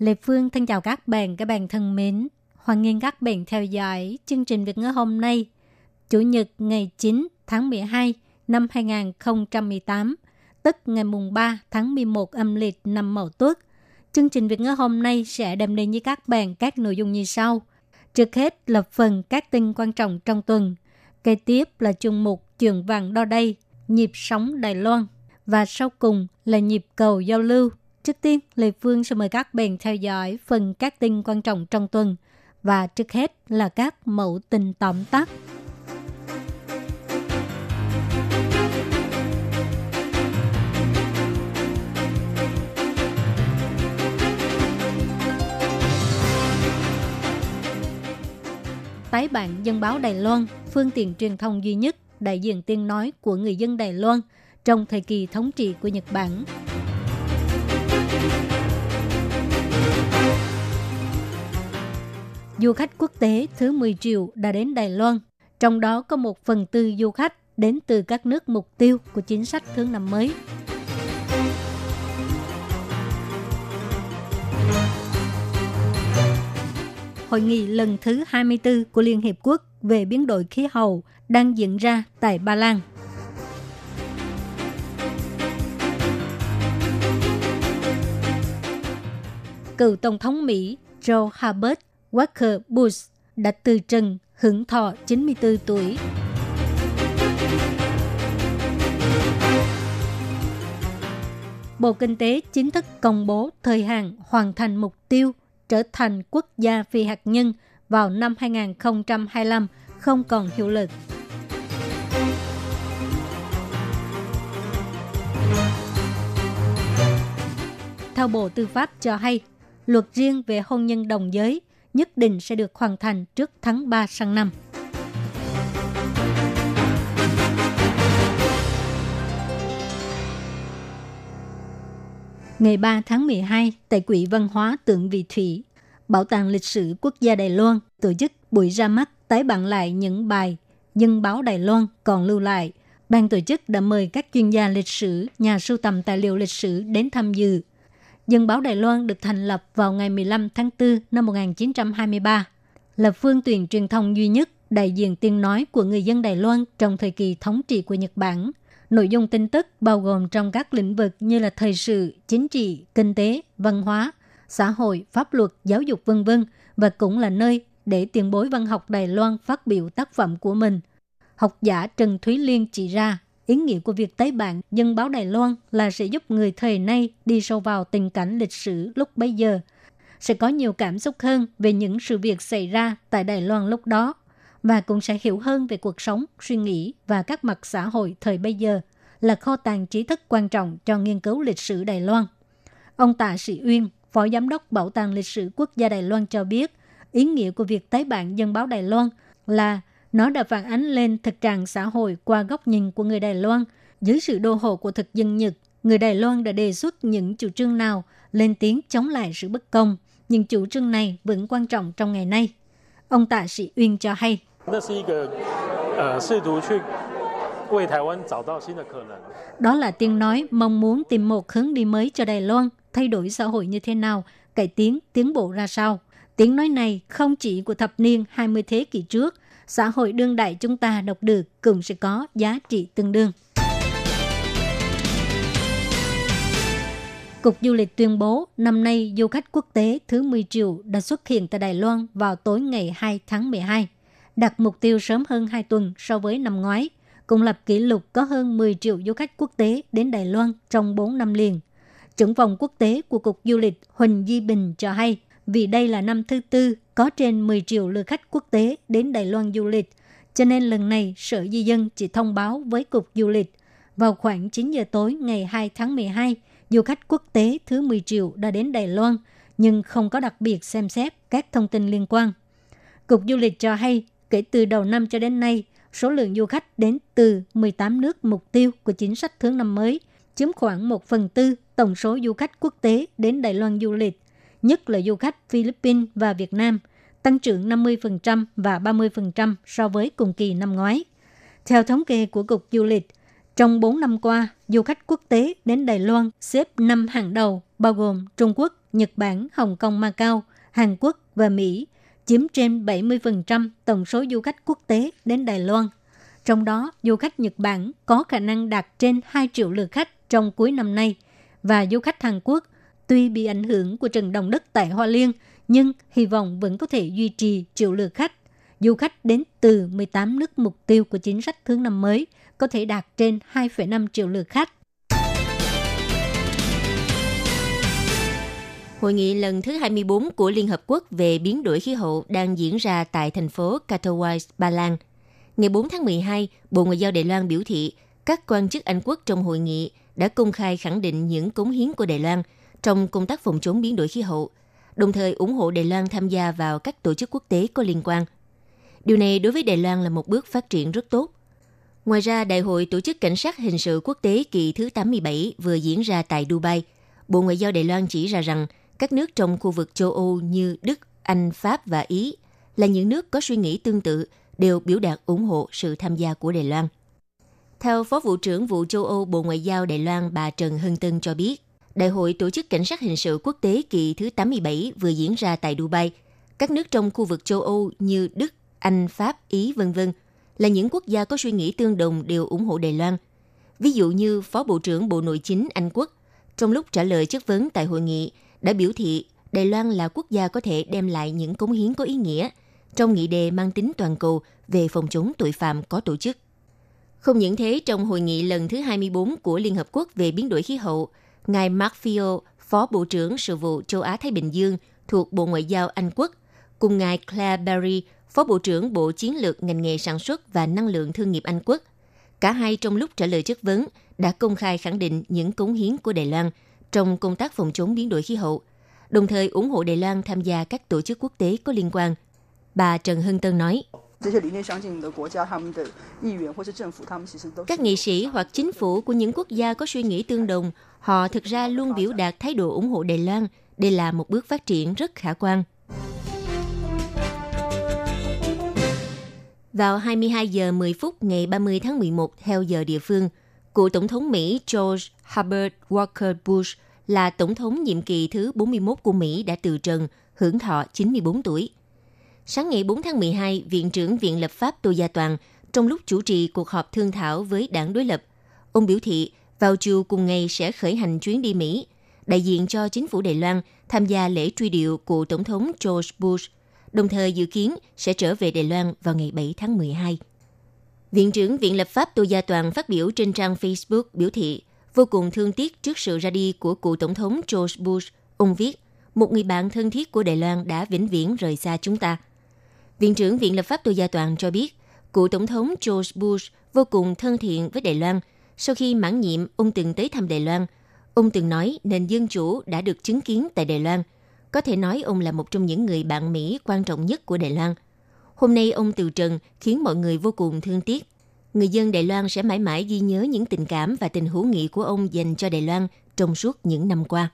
Lê Phương thân chào các bạn, các bạn thân mến. Hoan nghênh các bạn theo dõi chương trình Việt ngữ hôm nay, Chủ nhật ngày 9 tháng 12 năm 2018, tức ngày mùng 3 tháng 11 âm lịch năm Mậu Tuất. Chương trình Việt ngữ hôm nay sẽ đem đến với các bạn các nội dung như sau. Trước hết là phần các tin quan trọng trong tuần. Kế tiếp là chương mục chuyện vàng đo đây, nhịp sóng Đài Loan. Và sau cùng là nhịp cầu giao lưu. Trước tiên, Lê Phương sẽ mời các bạn theo dõi phần các tin quan trọng trong tuần. Và trước hết là các mẫu tin tóm tắt. tái bản dân báo Đài Loan, phương tiện truyền thông duy nhất, đại diện tiếng nói của người dân Đài Loan trong thời kỳ thống trị của Nhật Bản. Du khách quốc tế thứ 10 triệu đã đến Đài Loan, trong đó có một phần tư du khách đến từ các nước mục tiêu của chính sách thương năm mới. Hội nghị lần thứ 24 của Liên Hiệp Quốc về biến đổi khí hậu đang diễn ra tại Ba Lan. Cựu Tổng thống Mỹ Joe Herbert Walker Bush đã từ trần hưởng thọ 94 tuổi. Bộ Kinh tế chính thức công bố thời hạn hoàn thành mục tiêu trở thành quốc gia phi hạt nhân vào năm 2025 không còn hiệu lực. Theo Bộ Tư pháp cho hay, luật riêng về hôn nhân đồng giới nhất định sẽ được hoàn thành trước tháng 3 sang năm. Ngày 3 tháng 12, tại Quỹ Văn hóa Tượng Vị Thủy, Bảo tàng Lịch sử Quốc gia Đài Loan tổ chức buổi ra mắt tái bản lại những bài dân báo Đài Loan còn lưu lại. Ban tổ chức đã mời các chuyên gia lịch sử, nhà sưu tầm tài liệu lịch sử đến tham dự. Dân báo Đài Loan được thành lập vào ngày 15 tháng 4 năm 1923, là phương tiện truyền thông duy nhất đại diện tiếng nói của người dân Đài Loan trong thời kỳ thống trị của Nhật Bản. Nội dung tin tức bao gồm trong các lĩnh vực như là thời sự, chính trị, kinh tế, văn hóa, xã hội, pháp luật, giáo dục vân vân và cũng là nơi để tiền bối văn học Đài Loan phát biểu tác phẩm của mình. Học giả Trần Thúy Liên chỉ ra, ý nghĩa của việc tái bản dân báo Đài Loan là sẽ giúp người thời nay đi sâu vào tình cảnh lịch sử lúc bấy giờ, sẽ có nhiều cảm xúc hơn về những sự việc xảy ra tại Đài Loan lúc đó và cũng sẽ hiểu hơn về cuộc sống, suy nghĩ và các mặt xã hội thời bây giờ là kho tàng trí thức quan trọng cho nghiên cứu lịch sử Đài Loan. Ông Tạ Sĩ Uyên, Phó Giám đốc Bảo tàng Lịch sử Quốc gia Đài Loan cho biết, ý nghĩa của việc tái bản dân báo Đài Loan là nó đã phản ánh lên thực trạng xã hội qua góc nhìn của người Đài Loan. Dưới sự đô hộ của thực dân Nhật, người Đài Loan đã đề xuất những chủ trương nào lên tiếng chống lại sự bất công. Nhưng chủ trương này vẫn quan trọng trong ngày nay. Ông Tạ Sĩ Uyên cho hay. Đó là tiếng nói mong muốn tìm một hướng đi mới cho Đài Loan, thay đổi xã hội như thế nào, cải tiến, tiến bộ ra sao. Tiếng nói này không chỉ của thập niên 20 thế kỷ trước, xã hội đương đại chúng ta đọc được cũng sẽ có giá trị tương đương. Cục Du lịch tuyên bố năm nay du khách quốc tế thứ 10 triệu đã xuất hiện tại Đài Loan vào tối ngày 2 tháng 12, đặt mục tiêu sớm hơn 2 tuần so với năm ngoái – cùng lập kỷ lục có hơn 10 triệu du khách quốc tế đến Đài Loan trong 4 năm liền. Trưởng phòng quốc tế của Cục Du lịch Huỳnh Di Bình cho hay, vì đây là năm thứ tư có trên 10 triệu lượt khách quốc tế đến Đài Loan du lịch, cho nên lần này Sở Di dân chỉ thông báo với Cục Du lịch. Vào khoảng 9 giờ tối ngày 2 tháng 12, du khách quốc tế thứ 10 triệu đã đến Đài Loan, nhưng không có đặc biệt xem xét các thông tin liên quan. Cục Du lịch cho hay, kể từ đầu năm cho đến nay, số lượng du khách đến từ 18 nước mục tiêu của chính sách thương năm mới chiếm khoảng 1 phần tư tổng số du khách quốc tế đến Đài Loan du lịch, nhất là du khách Philippines và Việt Nam, tăng trưởng 50% và 30% so với cùng kỳ năm ngoái. Theo thống kê của Cục Du lịch, trong 4 năm qua, du khách quốc tế đến Đài Loan xếp 5 hàng đầu, bao gồm Trung Quốc, Nhật Bản, Hồng Kông, Macau, Hàn Quốc và Mỹ, chiếm trên 70% tổng số du khách quốc tế đến Đài Loan. Trong đó, du khách Nhật Bản có khả năng đạt trên 2 triệu lượt khách trong cuối năm nay, và du khách Hàn Quốc tuy bị ảnh hưởng của trận động đất tại Hoa Liên, nhưng hy vọng vẫn có thể duy trì triệu lượt khách. Du khách đến từ 18 nước mục tiêu của chính sách thương năm mới có thể đạt trên 2,5 triệu lượt khách. Hội nghị lần thứ 24 của Liên Hợp Quốc về biến đổi khí hậu đang diễn ra tại thành phố Katowice, Ba Lan. Ngày 4 tháng 12, Bộ Ngoại giao Đài Loan biểu thị các quan chức Anh quốc trong hội nghị đã công khai khẳng định những cống hiến của Đài Loan trong công tác phòng chống biến đổi khí hậu, đồng thời ủng hộ Đài Loan tham gia vào các tổ chức quốc tế có liên quan. Điều này đối với Đài Loan là một bước phát triển rất tốt. Ngoài ra, Đại hội Tổ chức Cảnh sát Hình sự Quốc tế kỳ thứ 87 vừa diễn ra tại Dubai. Bộ Ngoại giao Đài Loan chỉ ra rằng các nước trong khu vực châu Âu như Đức, Anh, Pháp và Ý là những nước có suy nghĩ tương tự đều biểu đạt ủng hộ sự tham gia của Đài Loan. Theo Phó Vụ trưởng Vụ châu Âu Bộ Ngoại giao Đài Loan bà Trần Hân Tân cho biết, Đại hội Tổ chức Cảnh sát Hình sự Quốc tế kỳ thứ 87 vừa diễn ra tại Dubai. Các nước trong khu vực châu Âu như Đức, Anh, Pháp, Ý, v.v. là những quốc gia có suy nghĩ tương đồng đều ủng hộ Đài Loan. Ví dụ như Phó Bộ trưởng Bộ Nội chính Anh Quốc, trong lúc trả lời chất vấn tại hội nghị, đã biểu thị Đài Loan là quốc gia có thể đem lại những cống hiến có ý nghĩa trong nghị đề mang tính toàn cầu về phòng chống tội phạm có tổ chức. Không những thế, trong hội nghị lần thứ 24 của Liên Hợp Quốc về biến đổi khí hậu, Ngài Mark Field, Phó Bộ trưởng Sự vụ châu Á-Thái Bình Dương thuộc Bộ Ngoại giao Anh Quốc, cùng Ngài Claire Berry, Phó Bộ trưởng Bộ Chiến lược ngành nghề sản xuất và năng lượng thương nghiệp Anh Quốc. Cả hai trong lúc trả lời chất vấn đã công khai khẳng định những cống hiến của Đài Loan trong công tác phòng chống biến đổi khí hậu, đồng thời ủng hộ Đài Loan tham gia các tổ chức quốc tế có liên quan. Bà Trần Hân Tân nói, các nghị sĩ hoặc chính phủ của những quốc gia có suy nghĩ tương đồng, họ thực ra luôn biểu đạt thái độ ủng hộ Đài Loan. Đây là một bước phát triển rất khả quan. Vào 22 giờ 10 phút ngày 30 tháng 11 theo giờ địa phương, cựu Tổng thống Mỹ George Herbert Walker Bush là Tổng thống nhiệm kỳ thứ 41 của Mỹ đã từ trần, hưởng thọ 94 tuổi. Sáng ngày 4 tháng 12, Viện trưởng Viện Lập pháp Tô Gia Toàn trong lúc chủ trì cuộc họp thương thảo với đảng đối lập, ông biểu thị vào chiều cùng ngày sẽ khởi hành chuyến đi Mỹ, đại diện cho chính phủ Đài Loan tham gia lễ truy điệu của Tổng thống George Bush, đồng thời dự kiến sẽ trở về Đài Loan vào ngày 7 tháng 12. Viện trưởng Viện Lập pháp Tô Gia Toàn phát biểu trên trang Facebook biểu thị vô cùng thương tiếc trước sự ra đi của cựu Tổng thống George Bush. Ông viết, một người bạn thân thiết của Đài Loan đã vĩnh viễn rời xa chúng ta. Viện trưởng Viện Lập pháp Tô Gia Toàn cho biết, cựu Tổng thống George Bush vô cùng thân thiện với Đài Loan. Sau khi mãn nhiệm, ông từng tới thăm Đài Loan. Ông từng nói nền dân chủ đã được chứng kiến tại Đài Loan. Có thể nói ông là một trong những người bạn Mỹ quan trọng nhất của Đài Loan. Hôm nay ông từ trần khiến mọi người vô cùng thương tiếc. Người dân Đài Loan sẽ mãi mãi ghi nhớ những tình cảm và tình hữu nghị của ông dành cho Đài Loan trong suốt những năm qua.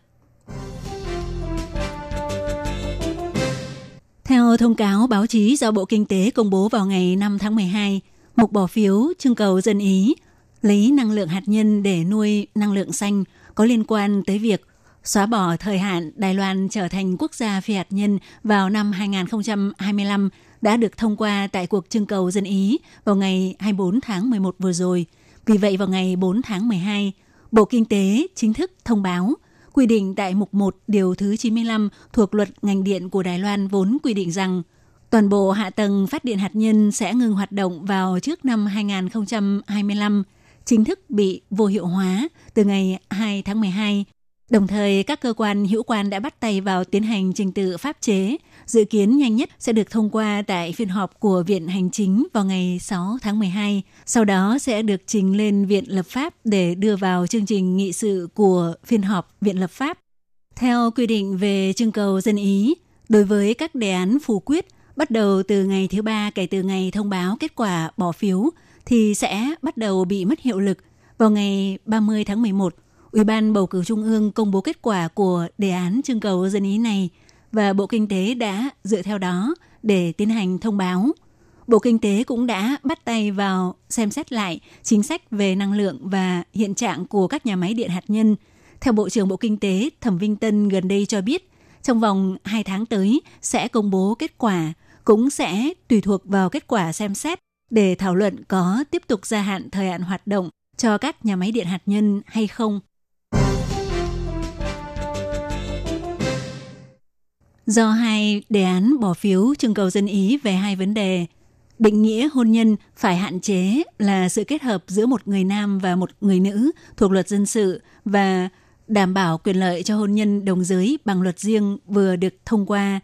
Theo thông cáo báo chí do Bộ Kinh tế công bố vào ngày 5 tháng 12, một bỏ phiếu trưng cầu dân Ý lấy năng lượng hạt nhân để nuôi năng lượng xanh có liên quan tới việc xóa bỏ thời hạn Đài Loan trở thành quốc gia phi hạt nhân vào năm 2025 đã được thông qua tại cuộc trưng cầu dân Ý vào ngày 24 tháng 11 vừa rồi. Vì vậy vào ngày 4 tháng 12, Bộ Kinh tế chính thức thông báo quy định tại mục 1 điều thứ 95 thuộc luật ngành điện của Đài Loan vốn quy định rằng toàn bộ hạ tầng phát điện hạt nhân sẽ ngừng hoạt động vào trước năm 2025, chính thức bị vô hiệu hóa từ ngày 2 tháng 12. Đồng thời, các cơ quan hữu quan đã bắt tay vào tiến hành trình tự pháp chế, dự kiến nhanh nhất sẽ được thông qua tại phiên họp của Viện Hành Chính vào ngày 6 tháng 12. Sau đó sẽ được trình lên Viện Lập pháp để đưa vào chương trình nghị sự của phiên họp Viện Lập pháp. Theo quy định về trưng cầu dân ý, đối với các đề án phủ quyết bắt đầu từ ngày thứ ba kể từ ngày thông báo kết quả bỏ phiếu thì sẽ bắt đầu bị mất hiệu lực vào ngày 30 tháng 11. Ủy ban bầu cử Trung ương công bố kết quả của đề án trưng cầu dân ý này và Bộ Kinh tế đã dựa theo đó để tiến hành thông báo. Bộ Kinh tế cũng đã bắt tay vào xem xét lại chính sách về năng lượng và hiện trạng của các nhà máy điện hạt nhân. Theo Bộ trưởng Bộ Kinh tế Thẩm Vinh Tân gần đây cho biết, trong vòng 2 tháng tới sẽ công bố kết quả, cũng sẽ tùy thuộc vào kết quả xem xét để thảo luận có tiếp tục gia hạn thời hạn hoạt động cho các nhà máy điện hạt nhân hay không. Do hai đề án bỏ phiếu trưng cầu dân ý về hai vấn đề, định nghĩa hôn nhân phải hạn chế là sự kết hợp giữa một người nam và một người nữ thuộc luật dân sự và đảm bảo quyền lợi cho hôn nhân đồng giới bằng luật riêng vừa được thông qua.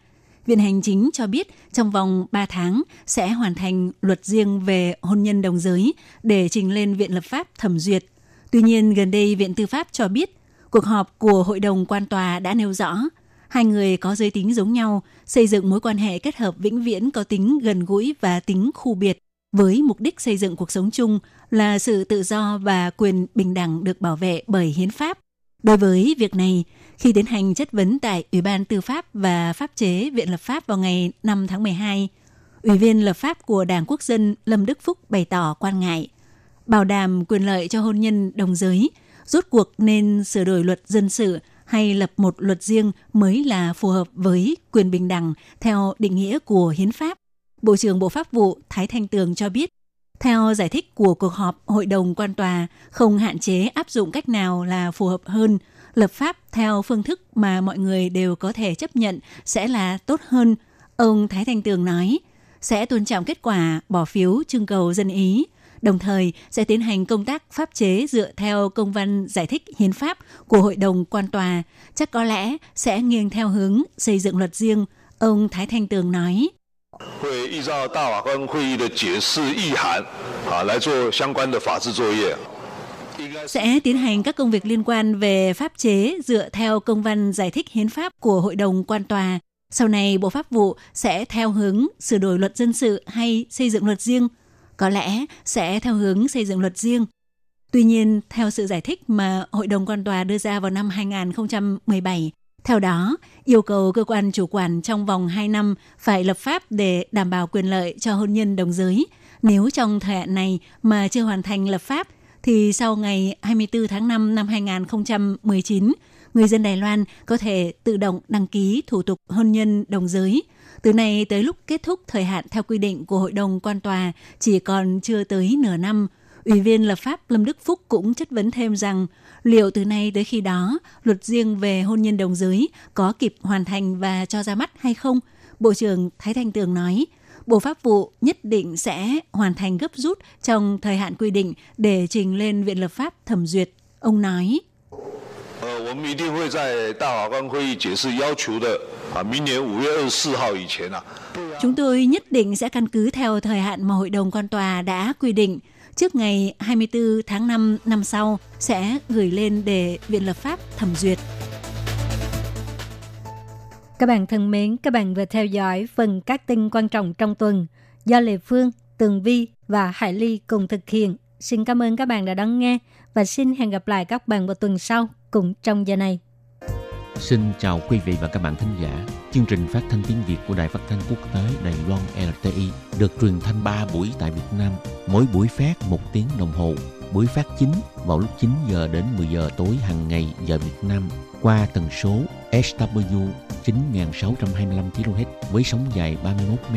Viện Hành Chính cho biết trong vòng 3 tháng sẽ hoàn thành luật riêng về hôn nhân đồng giới để trình lên Viện Lập pháp thẩm duyệt. Tuy nhiên, gần đây Viện Tư pháp cho biết cuộc họp của Hội đồng quan tòa đã nêu rõ hai người có giới tính giống nhau, xây dựng mối quan hệ kết hợp vĩnh viễn có tính gần gũi và tính khu biệt với mục đích xây dựng cuộc sống chung là sự tự do và quyền bình đẳng được bảo vệ bởi hiến pháp. Đối với việc này, khi tiến hành chất vấn tại Ủy ban Tư pháp và Pháp chế Viện Lập pháp vào ngày 5 tháng 12, Ủy viên lập pháp của Đảng Quốc dân Lâm Đức Phúc bày tỏ quan ngại bảo đảm quyền lợi cho hôn nhân đồng giới, rốt cuộc nên sửa đổi luật dân sự hay lập một luật riêng mới là phù hợp với quyền bình đẳng theo định nghĩa của hiến pháp. Bộ trưởng Bộ Pháp vụ Thái Thanh Tường cho biết, theo giải thích của cuộc họp Hội đồng quan tòa, không hạn chế áp dụng cách nào là phù hợp hơn, lập pháp theo phương thức mà mọi người đều có thể chấp nhận sẽ là tốt hơn. Ông Thái Thanh Tường nói, sẽ tôn trọng kết quả bỏ phiếu trưng cầu dân ý, đồng thời sẽ tiến hành công tác pháp chế dựa theo công văn giải thích hiến pháp của Hội đồng quan tòa, chắc có lẽ sẽ nghiêng theo hướng xây dựng luật riêng, ông Thái Thanh Tường nói. sẽ tiến hành các công việc liên quan về pháp chế dựa theo công văn giải thích hiến pháp của Hội đồng quan tòa. Sau này, Bộ Pháp vụ sẽ theo hướng sửa đổi luật dân sự hay xây dựng luật riêng – có lẽ sẽ theo hướng xây dựng luật riêng. Tuy nhiên, theo sự giải thích mà Hội đồng quan tòa đưa ra vào năm 2017, theo đó, yêu cầu cơ quan chủ quản trong vòng 2 năm phải lập pháp để đảm bảo quyền lợi cho hôn nhân đồng giới. Nếu trong thời hạn này mà chưa hoàn thành lập pháp, thì sau ngày 24 tháng 5 năm 2019, người dân Đài Loan có thể tự động đăng ký thủ tục hôn nhân đồng giới. Từ nay tới lúc kết thúc thời hạn theo quy định của Hội đồng quan tòa chỉ còn chưa tới nửa năm, Ủy viên lập pháp Lâm Đức Phúc cũng chất vấn thêm rằng liệu từ nay tới khi đó luật riêng về hôn nhân đồng giới có kịp hoàn thành và cho ra mắt hay không? Bộ trưởng Thái Thanh Tường nói, Bộ Pháp vụ nhất định sẽ hoàn thành gấp rút trong thời hạn quy định để trình lên Viện Lập pháp thẩm duyệt. Ông nói. Chúng tôi nhất định sẽ căn cứ theo thời hạn mà Hội đồng quan tòa đã quy định trước ngày 24 tháng 5 năm sau sẽ gửi lên để Viện Lập pháp thẩm duyệt. Các bạn thân mến, các bạn vừa theo dõi phần các tin quan trọng trong tuần do Lê Phương, Tường Vi và Hải Ly cùng thực hiện. Xin cảm ơn các bạn đã đón nghe và xin hẹn gặp lại các bạn vào tuần sau cùng trong giờ này. Xin chào quý vị và các bạn thính giả. Chương trình phát thanh tiếng Việt của Đài Phát thanh Quốc tế Đài Loan LTI được truyền thanh 3 buổi tại Việt Nam, mỗi buổi phát 1 tiếng đồng hồ. Buổi phát chính vào lúc 9 giờ đến 10 giờ tối hàng ngày giờ Việt Nam qua tần số SW 9625 kHz với sóng dài 31 m.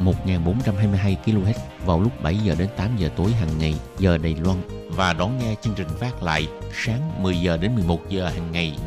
1422 kHz vào lúc 7 giờ đến 8 giờ tối hàng ngày, giờ Đài Loan. Và đón nghe chương trình phát lại sáng 10 giờ đến 11 giờ hàng ngày, giờ